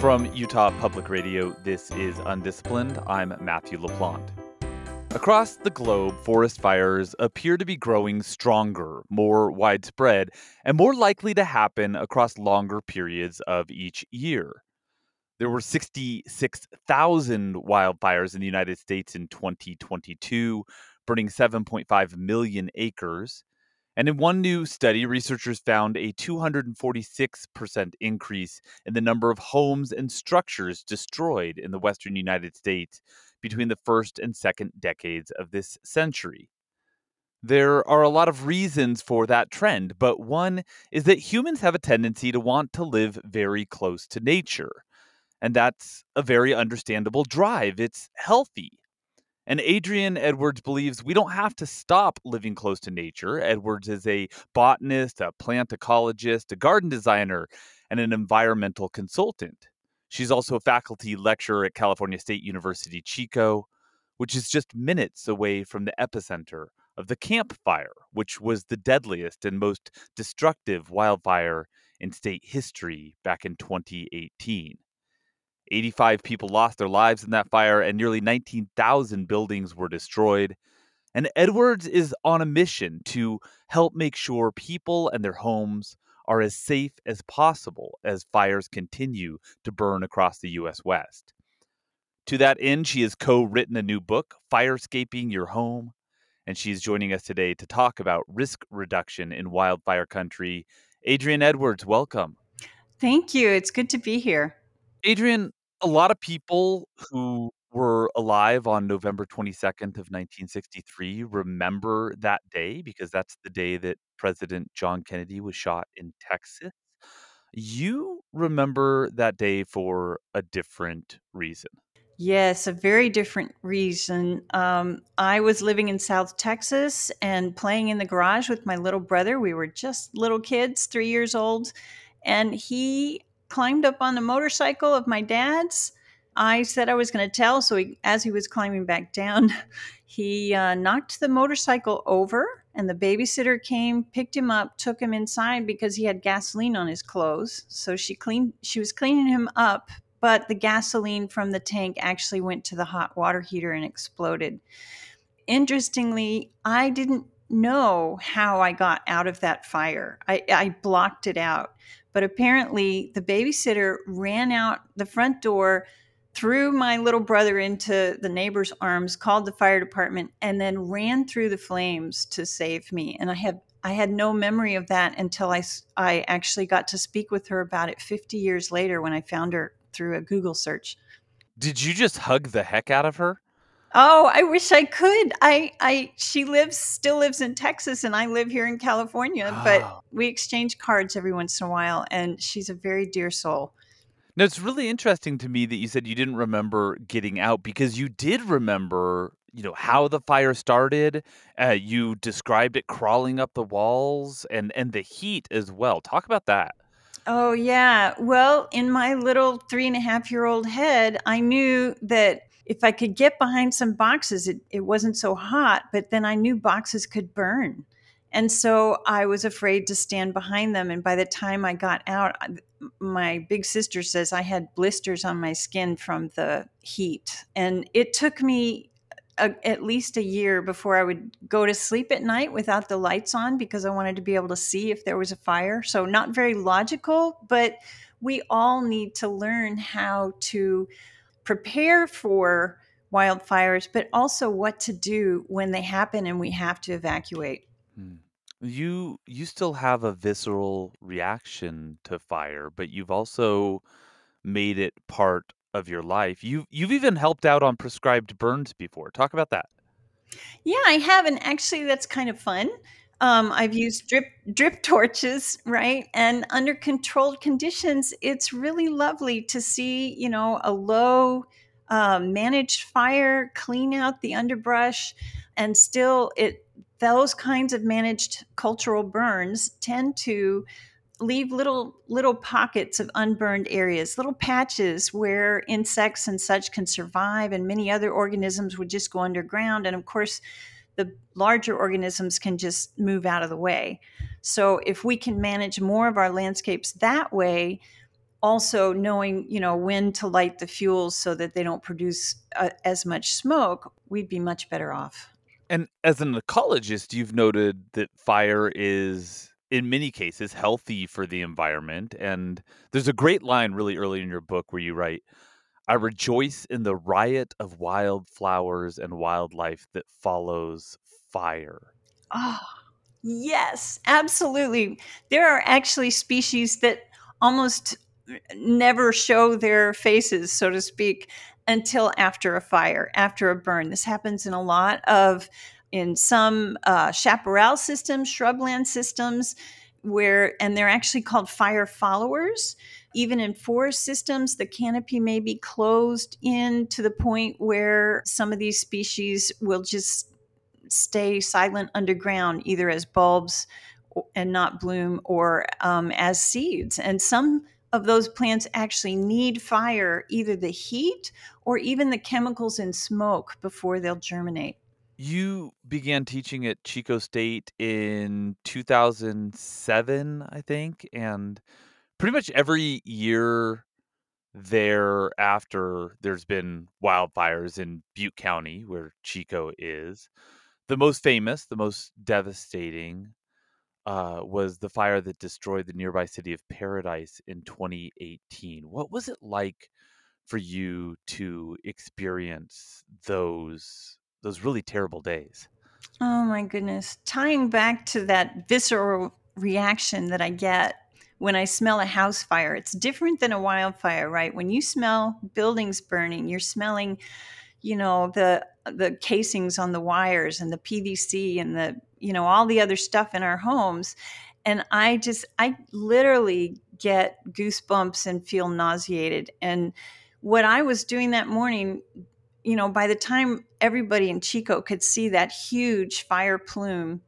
From Utah Public Radio, this is Undisciplined. I'm Matthew LaPlante. Across the globe, forest fires appear to be growing stronger, more widespread, and more likely to happen across longer periods of each year. There were 66,000 wildfires in the United States in 2022, burning 7.5 million acres. And in one new study, researchers found a 246% increase in the number of homes and structures destroyed in the western United States between the first and second decades of this century. There are a lot of reasons for that trend, but one is that humans have a tendency to want to live very close to nature. And that's a very understandable drive. It's healthy. And Adrienne Edwards believes we don't have to stop living close to nature. Edwards is a botanist, a plant ecologist, a garden designer, and an environmental consultant. She's also a faculty lecturer at California State University Chico, which is just minutes away from the epicenter of the Camp Fire, which was the deadliest and most destructive wildfire in state history back in 2018. 85 people lost their lives in that fire, and nearly 19,000 buildings were destroyed. And Edwards is on a mission to help make sure people and their homes are as safe as possible as fires continue to burn across the U.S. West. To that end, she has co written a new book, Firescaping Your Home, and she's joining us today to talk about risk reduction in wildfire country. Adrienne Edwards, welcome. Thank you. It's good to be here. Adrienne, a lot of people who were alive on November 22nd of 1963 remember that day because that's the day that President John Kennedy was shot in Texas. You remember that day for a different reason. Yes, a very different reason. Um, I was living in South Texas and playing in the garage with my little brother. We were just little kids, three years old. And he climbed up on the motorcycle of my dad's. I said I was going to tell. So he, as he was climbing back down, he uh, knocked the motorcycle over, and the babysitter came, picked him up, took him inside because he had gasoline on his clothes. So she cleaned. She was cleaning him up, but the gasoline from the tank actually went to the hot water heater and exploded. Interestingly, I didn't know how I got out of that fire. I, I blocked it out. But apparently, the babysitter ran out the front door, threw my little brother into the neighbor's arms, called the fire department, and then ran through the flames to save me. And I have I had no memory of that until I, I actually got to speak with her about it 50 years later when I found her through a Google search. Did you just hug the heck out of her? Oh, I wish I could. I I she lives still lives in Texas and I live here in California, oh. but we exchange cards every once in a while and she's a very dear soul. Now it's really interesting to me that you said you didn't remember getting out because you did remember, you know, how the fire started. Uh, you described it crawling up the walls and and the heat as well. Talk about that. Oh yeah. Well, in my little three and a half year old head, I knew that if I could get behind some boxes, it, it wasn't so hot, but then I knew boxes could burn. And so I was afraid to stand behind them. And by the time I got out, my big sister says I had blisters on my skin from the heat. And it took me a, at least a year before I would go to sleep at night without the lights on because I wanted to be able to see if there was a fire. So, not very logical, but we all need to learn how to prepare for wildfires, but also what to do when they happen and we have to evacuate. Hmm. You you still have a visceral reaction to fire, but you've also made it part of your life. You you've even helped out on prescribed burns before. Talk about that. Yeah, I have, and actually, that's kind of fun. Um, I've used drip drip torches, right? And under controlled conditions, it's really lovely to see, you know, a low um, managed fire, clean out the underbrush, and still it those kinds of managed cultural burns tend to leave little little pockets of unburned areas little patches where insects and such can survive and many other organisms would just go underground and of course the larger organisms can just move out of the way. So if we can manage more of our landscapes that way also knowing you know when to light the fuels so that they don't produce uh, as much smoke we'd be much better off. And as an ecologist you've noted that fire is in many cases healthy for the environment and there's a great line really early in your book where you write i rejoice in the riot of wildflowers and wildlife that follows fire oh yes absolutely there are actually species that almost never show their faces, so to speak, until after a fire, after a burn. This happens in a lot of, in some uh, chaparral systems, shrubland systems, where, and they're actually called fire followers. Even in forest systems, the canopy may be closed in to the point where some of these species will just stay silent underground, either as bulbs and not bloom or um, as seeds. And some of those plants actually need fire, either the heat or even the chemicals in smoke before they'll germinate. You began teaching at Chico State in 2007, I think, and pretty much every year thereafter there's been wildfires in Butte County where Chico is. The most famous, the most devastating uh, was the fire that destroyed the nearby city of Paradise in 2018. What was it like for you to experience those those really terrible days? Oh my goodness. Tying back to that visceral reaction that I get when I smell a house fire, it's different than a wildfire, right? When you smell buildings burning, you're smelling, you know, the the casings on the wires and the PVC and the you know all the other stuff in our homes and i just i literally get goosebumps and feel nauseated and what i was doing that morning you know by the time everybody in chico could see that huge fire plume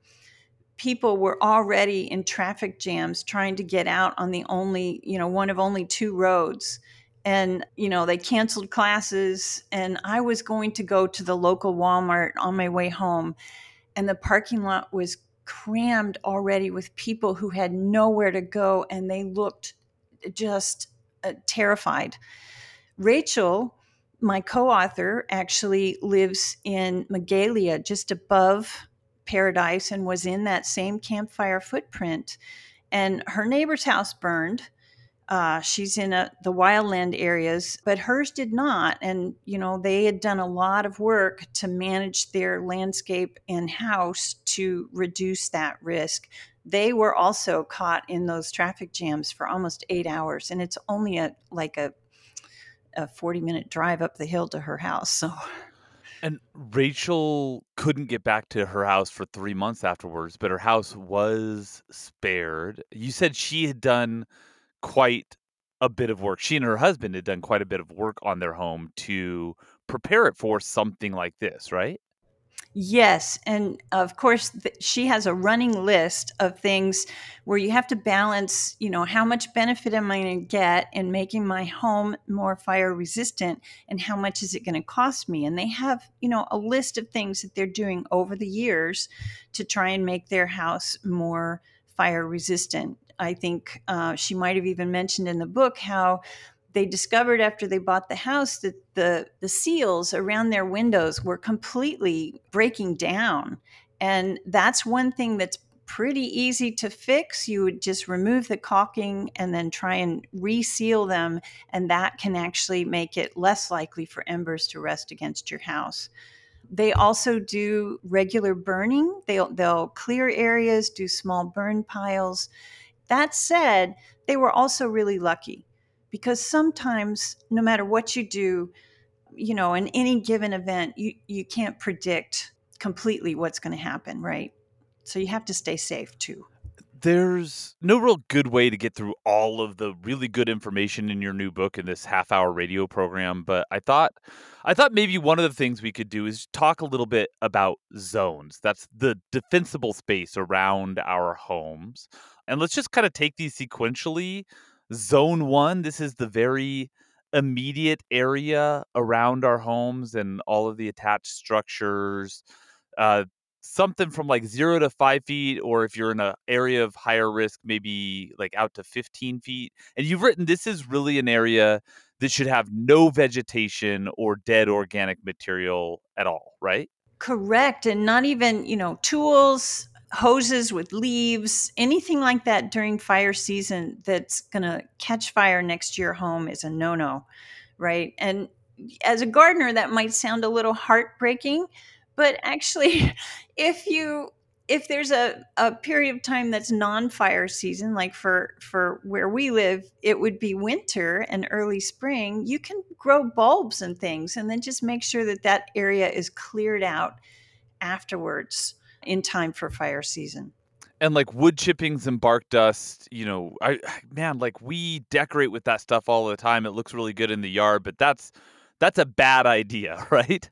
people were already in traffic jams trying to get out on the only you know one of only two roads and you know they canceled classes and i was going to go to the local walmart on my way home and the parking lot was crammed already with people who had nowhere to go and they looked just uh, terrified. Rachel, my co author, actually lives in Magalia, just above Paradise, and was in that same Camp Fire footprint. And her neighbor's house burned uh, she's in a, the wildland areas, but hers did not. And, you know, they had done a lot of work to manage their landscape and house to reduce that risk. They were also caught in those traffic jams for almost eight hours. And it's only a like a, a 40 minute drive up the hill to her house. So. And Rachel couldn't get back to her house for three months afterwards, but her house was spared. You said she had done quite a bit of work. She and her husband had done quite a bit of work on their home to prepare it for something like this, right? Yes, and of course th- she has a running list of things where you have to balance, you know, how much benefit am I going to get in making my home more fire resistant and how much is it going to cost me? And they have, you know, a list of things that they're doing over the years to try and make their house more fire resistant. I think uh, she might have even mentioned in the book how they discovered after they bought the house that the the seals around their windows were completely breaking down. And that's one thing that's pretty easy to fix. You would just remove the caulking and then try and reseal them and that can actually make it less likely for embers to rest against your house. They also do regular burning. They'll they'll clear areas do small burn piles. That said, they were also really lucky because sometimes, no matter what you do, you know, in any given event, you, you can't predict completely what's going to happen, right? So you have to stay safe too. There's no real good way to get through all of the really good information in your new book in this half hour radio program, but I thought I thought maybe one of the things we could do is talk a little bit about zones. That's the defensible space around our homes. And let's just kind of take these sequentially. Zone one, this is the very immediate area around our homes and all of the attached structures. Uh, something from like zero to five feet, or if you're in an area of higher risk, maybe like out to 15 feet. And you've written this is really an area that should have no vegetation or dead organic material at all, right? Correct. And not even, you know, tools, hoses with leaves, anything like that during fire season that's going to catch fire next to your home is a no no, right? And as a gardener, that might sound a little heartbreaking, but actually, if you if there's a, a period of time that's non-fire season like for for where we live it would be winter and early spring you can grow bulbs and things and then just make sure that that area is cleared out afterwards in time for fire season. And like wood chippings and bark dust you know i man like we decorate with that stuff all the time. It looks really good in the yard but that's that's a bad idea right?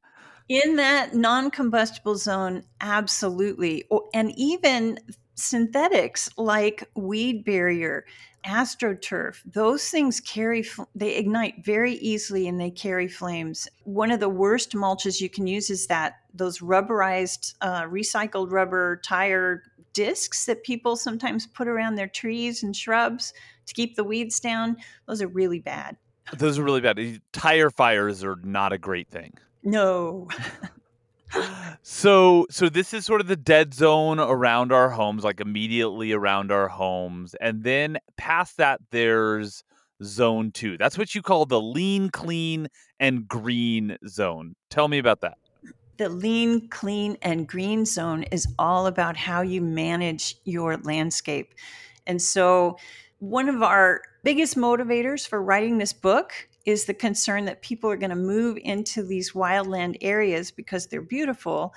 In that non-combustible zone absolutely. And even synthetics like weed barrier astroturf those things carry they ignite very easily and they carry flames. One of the worst mulches you can use is that those rubberized uh, recycled rubber tire discs that people sometimes put around their trees and shrubs to keep the weeds down those are really bad. Those are really bad. Tire fires are not a great thing. No. so so this is sort of the dead zone around our homes like immediately around our homes and then past that there's zone 2 that's what you call the lean clean and green zone. Tell me about that the lean clean and green zone is all about how you manage your landscape and so one of our biggest motivators for writing this book is the concern that people are going to move into these wildland areas because they're beautiful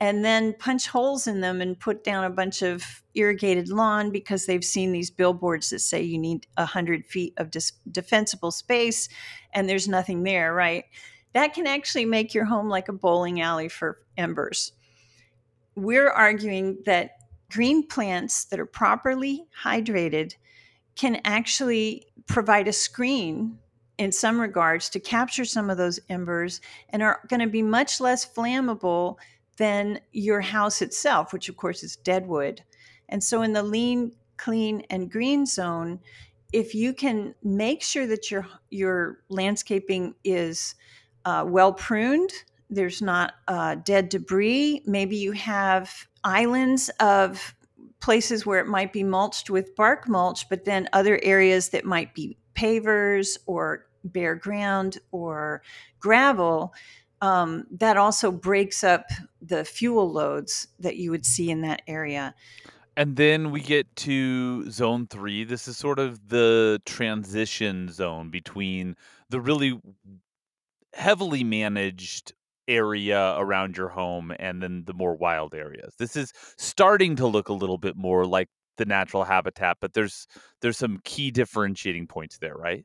and then punch holes in them and put down a bunch of irrigated lawn because they've seen these billboards that say you need 100 feet of dis- defensible space and there's nothing there, right? That can actually make your home like a bowling alley for embers. We're arguing that green plants that are properly hydrated can actually provide a screen in some regards to capture some of those embers and are going to be much less flammable than your house itself, which of course is dead wood. And so in the lean, clean, and green zone, if you can make sure that your your landscaping is uh, well pruned, there's not uh, dead debris. Maybe you have islands of places where it might be mulched with bark mulch, but then other areas that might be pavers or bare ground or gravel, um, that also breaks up the fuel loads that you would see in that area. And then we get to zone three. This is sort of the transition zone between the really heavily managed area around your home and then the more wild areas. This is starting to look a little bit more like the natural habitat, but there's there's some key differentiating points there, right?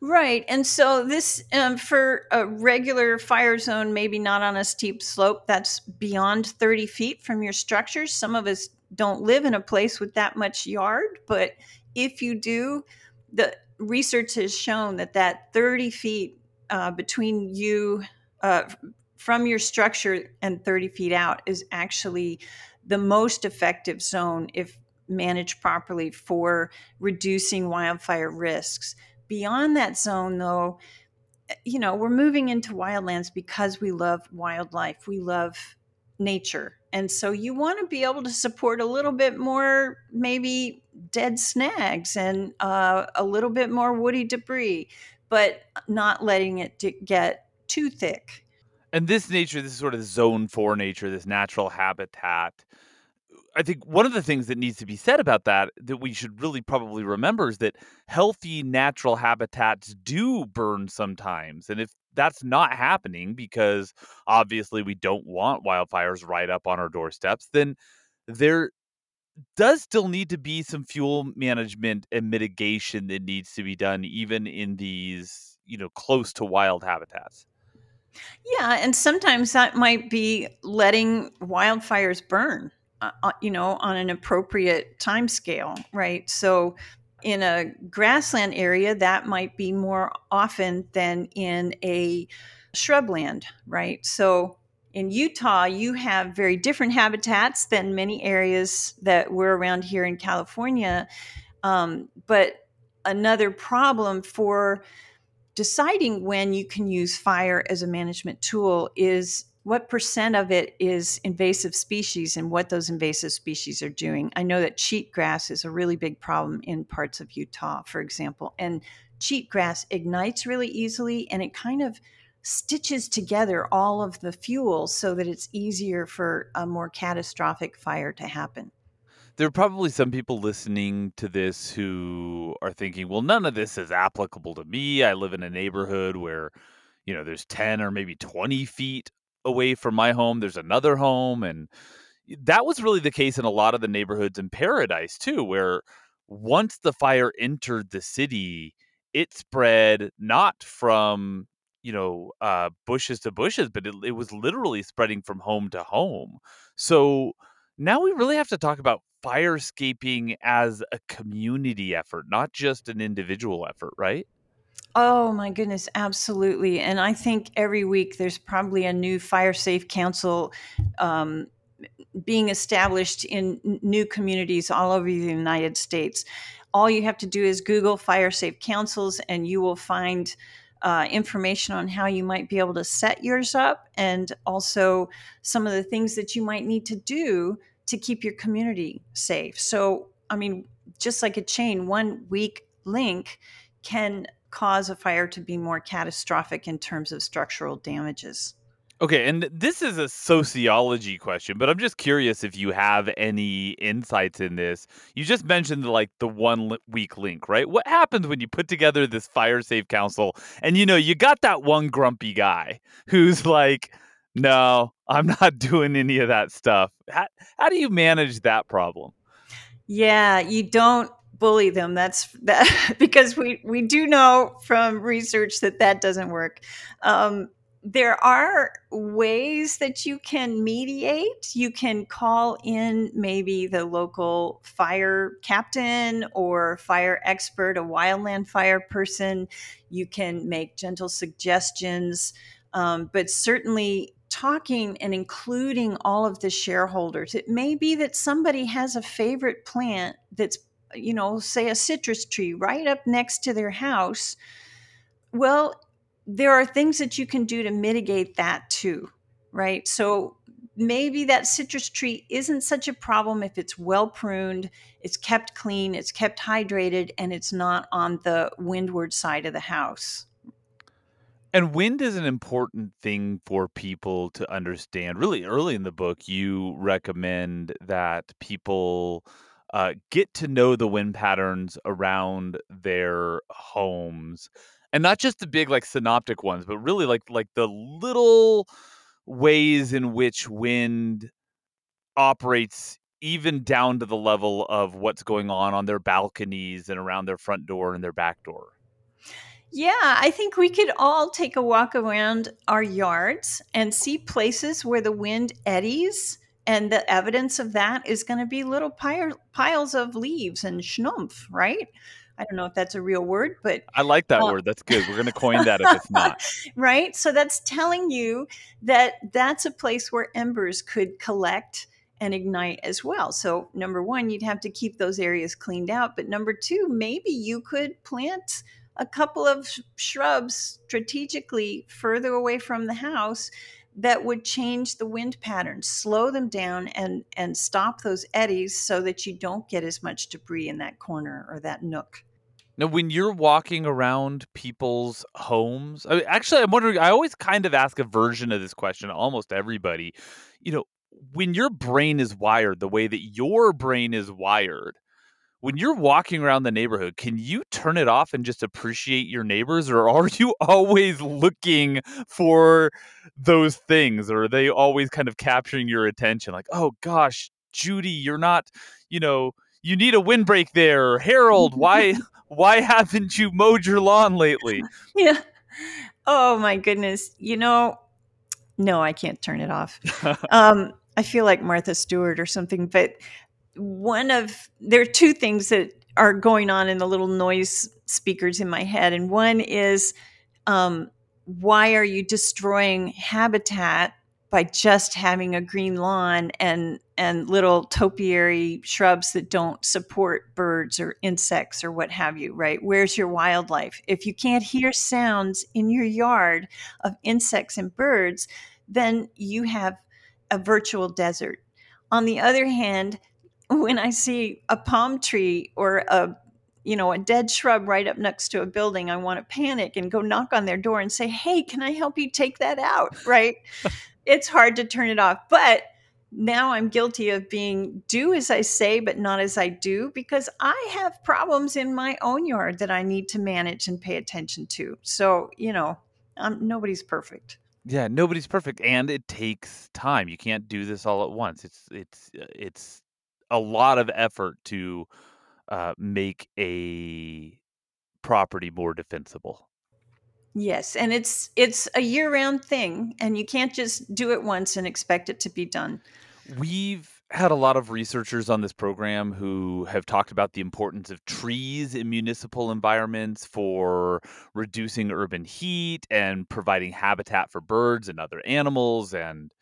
Right. And so this um, for a regular fire zone, maybe not on a steep slope, that's beyond 30 feet from your structures. Some of us don't live in a place with that much yard, but if you do, the research has shown that that 30 feet uh, between you uh, from your structure and 30 feet out is actually the most effective zone if managed properly for reducing wildfire risks. Beyond that zone, though, eh, you know, we're moving into wildlands because we love wildlife. We love nature. And so you want to be able to support a little bit more, maybe dead snags and uh, a little bit more woody debris, but not letting it get too thick. And this nature, this sort of zone four nature, this natural habitat, I think one of the things that needs to be said about that that we should really probably remember is that healthy natural habitats do burn sometimes. And if that's not happening because obviously we don't want wildfires right up on our doorsteps, then there does still need to be some fuel management and mitigation that needs to be done even in these, you know, close to wild habitats. Yeah, and sometimes that might be letting wildfires burn uh, uh, you know, on an appropriate time scale, right? So in a grassland area, that might be more often than in a shrubland, right? So in Utah, you have very different habitats than many areas that we're around here in California. Um, but another problem for deciding when you can use fire as a management tool is what percent of it is invasive species and what those invasive species are doing. I know that cheatgrass is a really big problem in parts of Utah, for example, and cheatgrass ignites really easily and it kind of stitches together all of the fuel so that it's easier for a more catastrophic fire to happen. There are probably some people listening to this who are thinking, well, none of this is applicable to me. I live in a neighborhood where, you know, there's 10 or maybe 20 feet away from my home, there's another home. And that was really the case in a lot of the neighborhoods in Paradise, too, where once the fire entered the city, it spread not from you know uh, bushes to bushes, but it, it was literally spreading from home to home. So now we really have to talk about firescaping as a community effort, not just an individual effort, right? Oh my goodness, absolutely. And I think every week there's probably a new fire safe council um, being established in new communities all over the United States. All you have to do is Google fire safe councils, and you will find uh, information on how you might be able to set yours up and also some of the things that you might need to do to keep your community safe. So, I mean, just like a chain, one weak link can cause a fire to be more catastrophic in terms of structural damages. Okay, and this is a sociology question, but I'm just curious if you have any insights in this. You just mentioned like the one weak link, right? What happens when you put together this fire safe council and you know, you got that one grumpy guy who's like, "No, I'm not doing any of that stuff." How, how do you manage that problem? Yeah, you don't bully them. That's that because we we do know from research that that doesn't work. Um, there are ways that you can mediate. You can call in maybe the local fire captain or fire expert, a wildland fire person. You can make gentle suggestions, um, but certainly talking and including all of the shareholders. It may be that somebody has a favorite plant that's, you know, say a citrus tree right up next to their house. Well, there are things that you can do to mitigate that too, right? So maybe that citrus tree isn't such a problem if it's well pruned, it's kept clean, it's kept hydrated, and it's not on the windward side of the house. And wind is an important thing for people to understand. Really early in the book, you recommend that people uh, get to know the wind patterns around their homes and not just the big like synoptic ones, but really like like the little ways in which wind operates even down to the level of what's going on on their balconies and around their front door and their back door. Yeah, I think we could all take a walk around our yards and see places where the wind eddies. And the evidence of that is going to be little piles of leaves and schnumpf, right? I don't know if that's a real word, but I like that uh word. That's good. We're going to coin that if it's not. right? So that's telling you that that's a place where embers could collect and ignite as well. So, number one, you'd have to keep those areas cleaned out. But number two, maybe you could plant a couple of shrubs strategically further away from the house that would change the wind patterns, slow them down, and and stop those eddies so that you don't get as much debris in that corner or that nook. Now, when you're walking around people's homes, I actually, I'm wondering. I always kind of ask a version of this question to almost everybody. You know, when your brain is wired the way that your brain is wired, when you're walking around the neighborhood, can you turn it off and just appreciate your neighbors, or are you always looking for those things, or are they always kind of capturing your attention? Like, oh gosh, Judy, you're not, you know, you need a windbreak there. Harold, why why haven't you mowed your lawn lately? Yeah. Oh my goodness. You know, no, I can't turn it off. um, I feel like Martha Stewart or something, but one of there are two things that are going on in the little noise speakers in my head, and one is um, why are you destroying habitat by just having a green lawn and and little topiary shrubs that don't support birds or insects or what have you right where's your wildlife if you can't hear sounds in your yard of insects and birds then you have a virtual desert on the other hand when i see a palm tree or a you know, a dead shrub right up next to a building, I want to panic and go knock on their door and say, Hey, can I help you take that out? Right. it's hard to turn it off. But now I'm guilty of being do as I say, but not as I do, because I have problems in my own yard that I need to manage and pay attention to. So, you know, nobody's perfect. Yeah, nobody's perfect, and it takes time. You can't do this all at once. It's it's uh, it's a lot of effort to uh, make a property more defensible. Yes, and it's it's a year-round thing, and you can't just do it once and expect it to be done. We've had a lot of researchers on this program who have talked about the importance of trees in municipal environments for reducing urban heat and providing habitat for birds and other animals and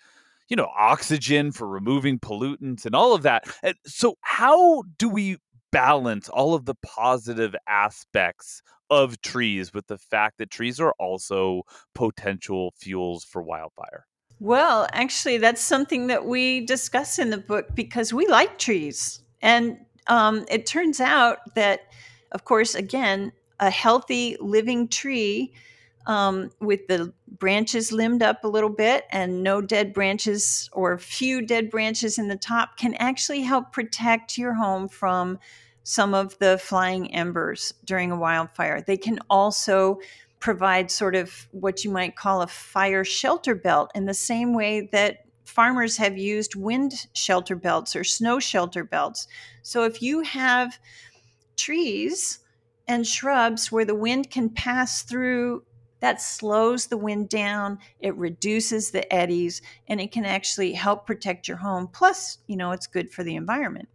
you know oxygen for removing pollutants and all of that. So how do we balance all of the positive aspects of trees with the fact that trees are also potential fuels for wildfire? Well, actually, that's something that we discuss in the book because we like trees. And um, it turns out that, of course, again, a healthy living tree um, with the branches limbed up a little bit and no dead branches or few dead branches in the top can actually help protect your home from some of the flying embers during a wildfire. They can also provide sort of what you might call a fire shelter belt in the same way that farmers have used wind shelter belts or snow shelter belts. So if you have trees and shrubs where the wind can pass through, that slows the wind down, it reduces the eddies, and it can actually help protect your home. Plus, you know, it's good for the environment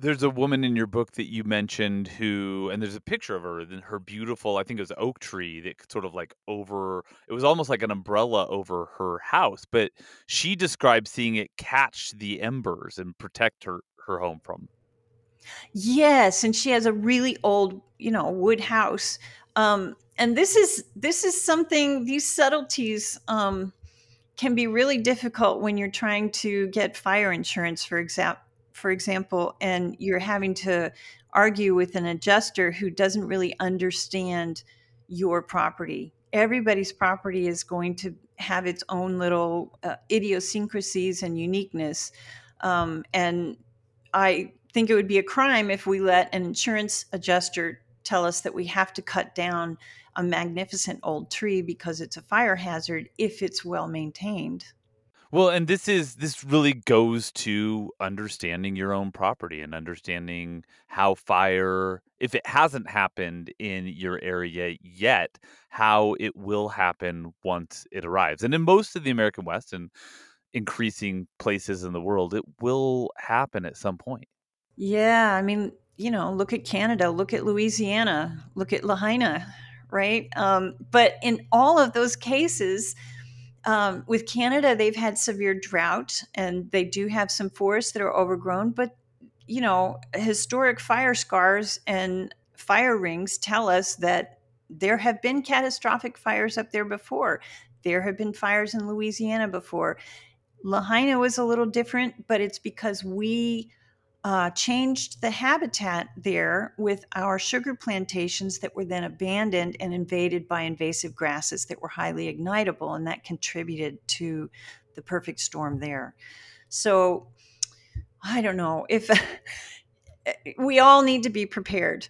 there's a woman in your book that you mentioned who and there's a picture of her and her beautiful i think it was oak tree that sort of like over it was almost like an umbrella over her house but she described seeing it catch the embers and protect her her home from yes and she has a really old you know wood house um and this is this is something these subtleties um can be really difficult when you're trying to get fire insurance for example for example, and you're having to argue with an adjuster who doesn't really understand your property. Everybody's property is going to have its own little uh, idiosyncrasies and uniqueness. Um, and I think it would be a crime if we let an insurance adjuster tell us that we have to cut down a magnificent old tree because it's a fire hazard if it's well maintained. Well, and this is this really goes to understanding your own property and understanding how fire, if it hasn't happened in your area yet, how it will happen once it arrives. And in most of the American West and increasing places in the world, it will happen at some point. Yeah, I mean, you know, look at Canada, look at Louisiana, look at Lahaina, right? Um, but in all of those cases, um, with Canada, they've had severe drought and they do have some forests that are overgrown, but you know, historic fire scars and fire rings tell us that there have been catastrophic fires up there before. There have been fires in Louisiana before. Lahaina was a little different, but it's because we uh, changed the habitat there with our sugar plantations that were then abandoned and invaded by invasive grasses that were highly ignitable, and that contributed to the perfect storm there. So I don't know if we all need to be prepared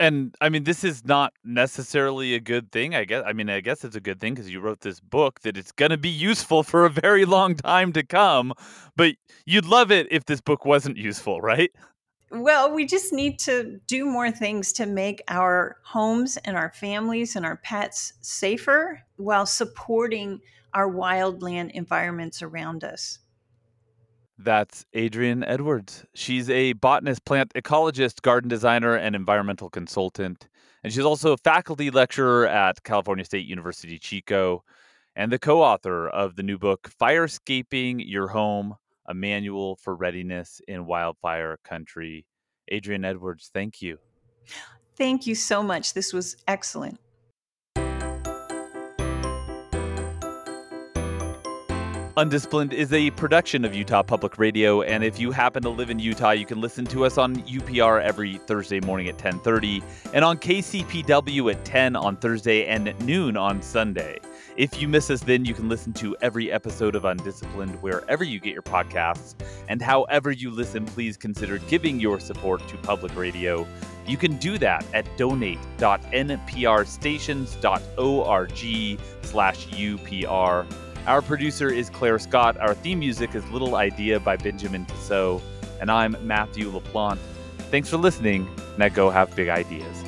and I mean, this is not necessarily a good thing. I guess. I mean, I guess it's a good thing because you wrote this book that it's going to be useful for a very long time to come. But you'd love it if this book wasn't useful, right? Well, we just need to do more things to make our homes and our families and our pets safer while supporting our wildland environments around us. That's Adrienne Edwards. She's a botanist, plant ecologist, garden designer, and environmental consultant. And she's also a faculty lecturer at California State University Chico. and the co author of the new book, Firescaping Your Home A Manual for Readiness in Wildfire Country. Adrienne Edwards, thank you. Thank you so much. This was excellent. Undisciplined is a production of Utah Public Radio, and if you happen to live in Utah, you can listen to us on UPR every Thursday morning at 10:30, and on KCPW at 10 on Thursday and noon on Sunday. If you miss us, then you can listen to every episode of Undisciplined wherever you get your podcasts. And however you listen, please consider giving your support to public radio. You can do that at donate.nprstations.org slash UPR. Our producer is Claire Scott. Our theme music is Little Idea by Benjamin Tissot. And I'm Matthew LaPlante. Thanks for listening. Now go have big ideas.